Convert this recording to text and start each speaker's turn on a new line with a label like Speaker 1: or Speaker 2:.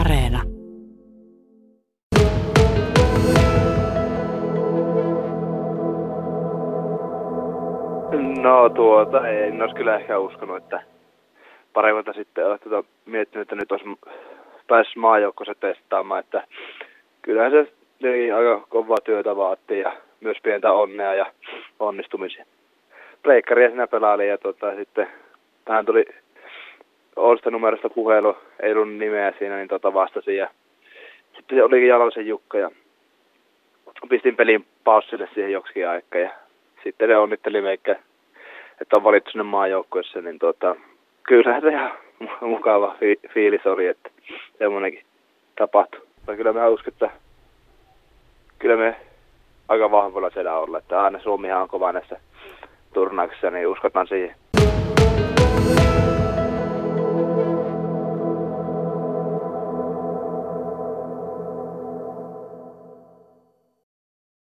Speaker 1: Areena.
Speaker 2: No tuota, en olisi kyllä ehkä uskonut, että pari vuotta sitten olet tuota miettinyt, että nyt olisi päässyt maajoukkoissa testaamaan, että kyllähän se niin aika kovaa työtä vaatii ja myös pientä onnea ja onnistumisia. Pleikkaria siinä pelaili ja tota, sitten tähän tuli Oulista numerosta puhelu, ei ollut nimeä siinä, niin tota vastasin ja sitten se olikin Jalosen Jukka ja pistin pelin paussille siihen joksikin aikaa ja sitten ne onnitteli meikä, että on valittu sinne maajoukkueessa, niin tota, kyllähän se ihan mukava fi- fiilis oli, että semmoinenkin tapahtui. Ja kyllä mä uskon, että kyllä me aika vahvoilla siellä olla, että aina Suomihan on kova näissä turnauksissa, niin uskotaan siihen.